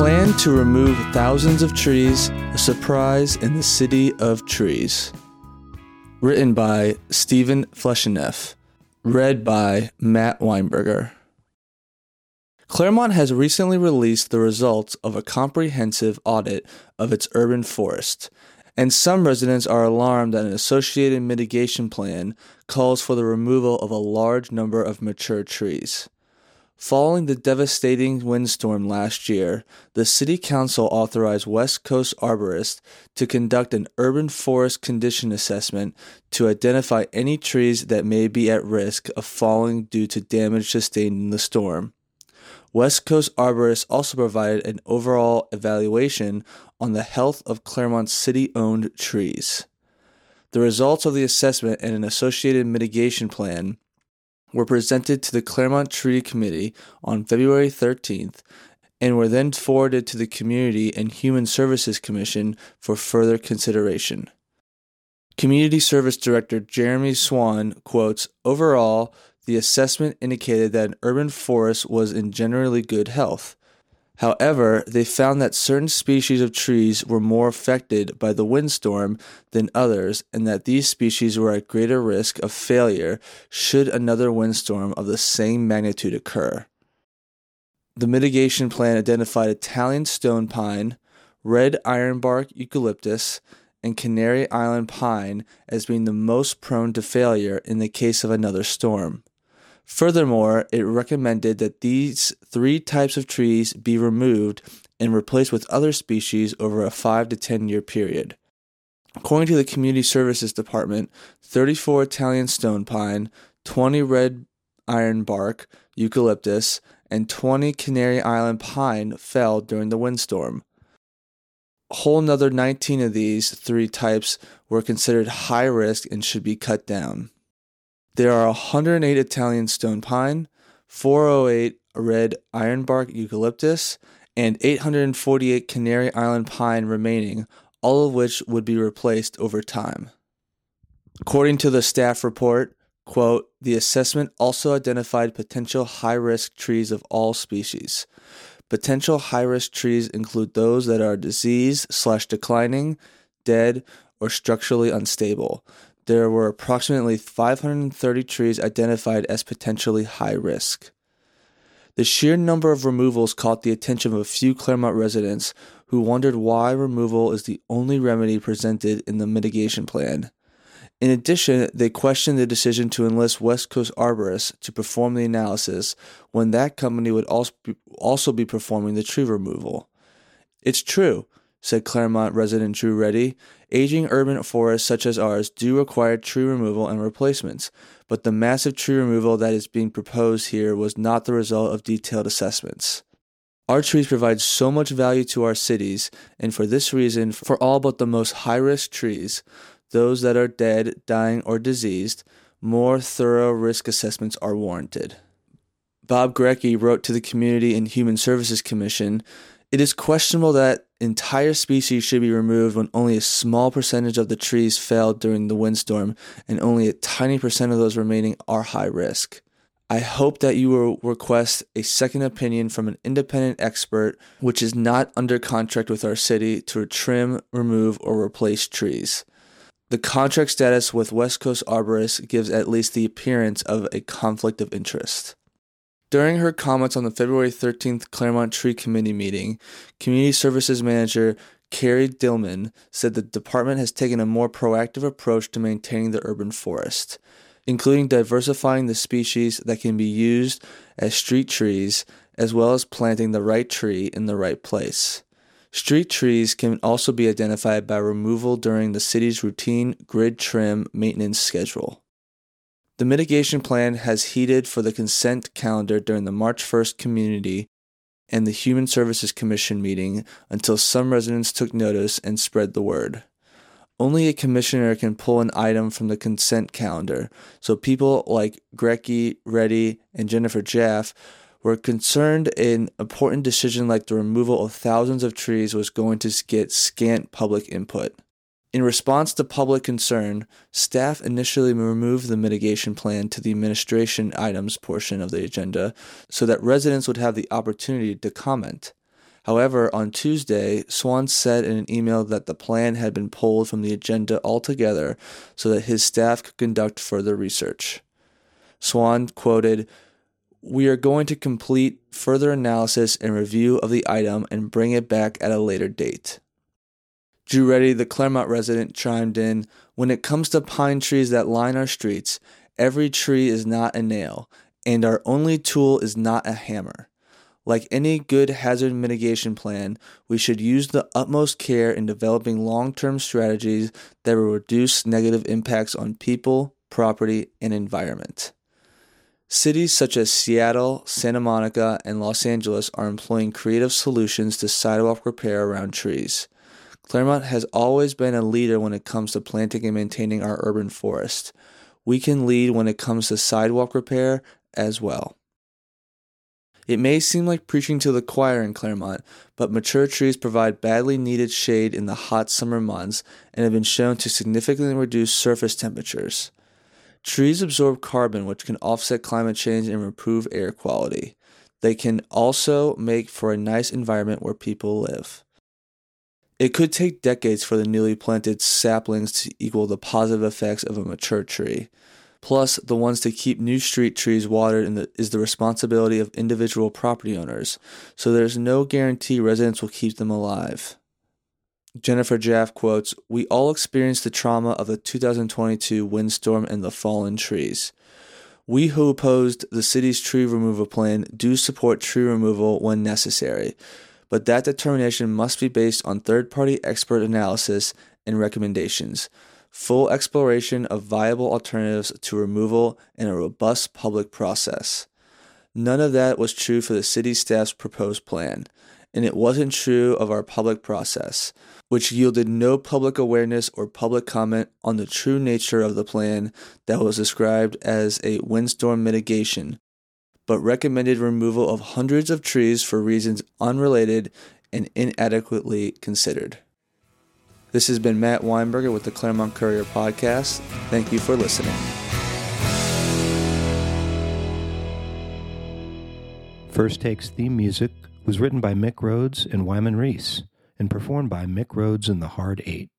Plan to remove thousands of trees, a surprise in the city of trees. Written by Steven Felschundneff. Read by Matt Weinberger. Claremont has recently released the results of a comprehensive audit of its urban forest, and some residents are alarmed that an associated mitigation plan calls for the removal of a large number of mature trees. Following the devastating windstorm last year, the City Council authorized West Coast arborists to conduct an urban forest condition assessment to identify any trees that may be at risk of falling due to damage sustained in the storm. West Coast arborists also provided an overall evaluation on the health of Claremont's city owned trees. The results of the assessment and an associated mitigation plan were presented to the Claremont Tree Committee on February 13th and were then forwarded to the Community and Human Services Commission for further consideration. Community Service Director Jeremy Swan quotes Overall, the assessment indicated that an urban forest was in generally good health. However, they found that certain species of trees were more affected by the windstorm than others, and that these species were at greater risk of failure should another windstorm of the same magnitude occur. The mitigation plan identified Italian stone pine, red ironbark eucalyptus, and Canary Island pine as being the most prone to failure in the case of another storm. Furthermore, it recommended that these three types of trees be removed and replaced with other species over a 5 to 10 year period. According to the Community Services Department, 34 Italian stone pine, 20 red ironbark eucalyptus, and 20 Canary Island pine fell during the windstorm. A whole another 19 of these three types were considered high risk and should be cut down. There are 108 Italian stone pine, 408 red ironbark eucalyptus, and 848 Canary Island pine remaining, all of which would be replaced over time. According to the staff report, quote, the assessment also identified potential high risk trees of all species. Potential high risk trees include those that are diseased slash declining, dead, or structurally unstable there were approximately 530 trees identified as potentially high risk. The sheer number of removals caught the attention of a few Claremont residents who wondered why removal is the only remedy presented in the mitigation plan. In addition, they questioned the decision to enlist West Coast arborists to perform the analysis when that company would also be performing the tree removal. It's true, said Claremont resident Drew Reddy. Aging urban forests such as ours do require tree removal and replacements, but the massive tree removal that is being proposed here was not the result of detailed assessments. Our trees provide so much value to our cities, and for this reason, for all but the most high risk trees, those that are dead, dying, or diseased, more thorough risk assessments are warranted. Bob Grecki wrote to the Community and Human Services Commission it is questionable that entire species should be removed when only a small percentage of the trees failed during the windstorm and only a tiny percent of those remaining are high risk. I hope that you will request a second opinion from an independent expert which is not under contract with our city to trim, remove, or replace trees. The contract status with West Coast Arborists gives at least the appearance of a conflict of interest. During her comments on the February 13th Claremont Tree Committee meeting, Community Services Manager Carrie Dillman said the department has taken a more proactive approach to maintaining the urban forest, including diversifying the species that can be used as street trees, as well as planting the right tree in the right place. Street trees can also be identified by removal during the city's routine grid trim maintenance schedule. The mitigation plan has heated for the consent calendar during the March 1st community and the Human Services Commission meeting until some residents took notice and spread the word. Only a commissioner can pull an item from the consent calendar, so people like Grecki, Reddy, and Jennifer Jaff were concerned an important decision like the removal of thousands of trees was going to get scant public input. In response to public concern, staff initially removed the mitigation plan to the administration items portion of the agenda so that residents would have the opportunity to comment. However, on Tuesday, Swan said in an email that the plan had been pulled from the agenda altogether so that his staff could conduct further research. Swan quoted, We are going to complete further analysis and review of the item and bring it back at a later date. Drew Reddy, the Claremont resident, chimed in When it comes to pine trees that line our streets, every tree is not a nail, and our only tool is not a hammer. Like any good hazard mitigation plan, we should use the utmost care in developing long term strategies that will reduce negative impacts on people, property, and environment. Cities such as Seattle, Santa Monica, and Los Angeles are employing creative solutions to sidewalk repair around trees. Claremont has always been a leader when it comes to planting and maintaining our urban forest. We can lead when it comes to sidewalk repair as well. It may seem like preaching to the choir in Claremont, but mature trees provide badly needed shade in the hot summer months and have been shown to significantly reduce surface temperatures. Trees absorb carbon, which can offset climate change and improve air quality. They can also make for a nice environment where people live. It could take decades for the newly planted saplings to equal the positive effects of a mature tree. Plus, the ones to keep new street trees watered the, is the responsibility of individual property owners, so there's no guarantee residents will keep them alive. Jennifer Jaff quotes We all experienced the trauma of the 2022 windstorm and the fallen trees. We who opposed the city's tree removal plan do support tree removal when necessary but that determination must be based on third party expert analysis and recommendations, full exploration of viable alternatives to removal, and a robust public process. None of that was true for the city staff's proposed plan, and it wasn't true of our public process, which yielded no public awareness or public comment on the true nature of the plan that was described as a windstorm mitigation but recommended removal of hundreds of trees for reasons unrelated and inadequately considered. This has been Matt Weinberger with the Claremont Courier Podcast. Thank you for listening. First Takes theme music was written by Mick Rhodes and Wyman Reese and performed by Mick Rhodes and the Hard Eight.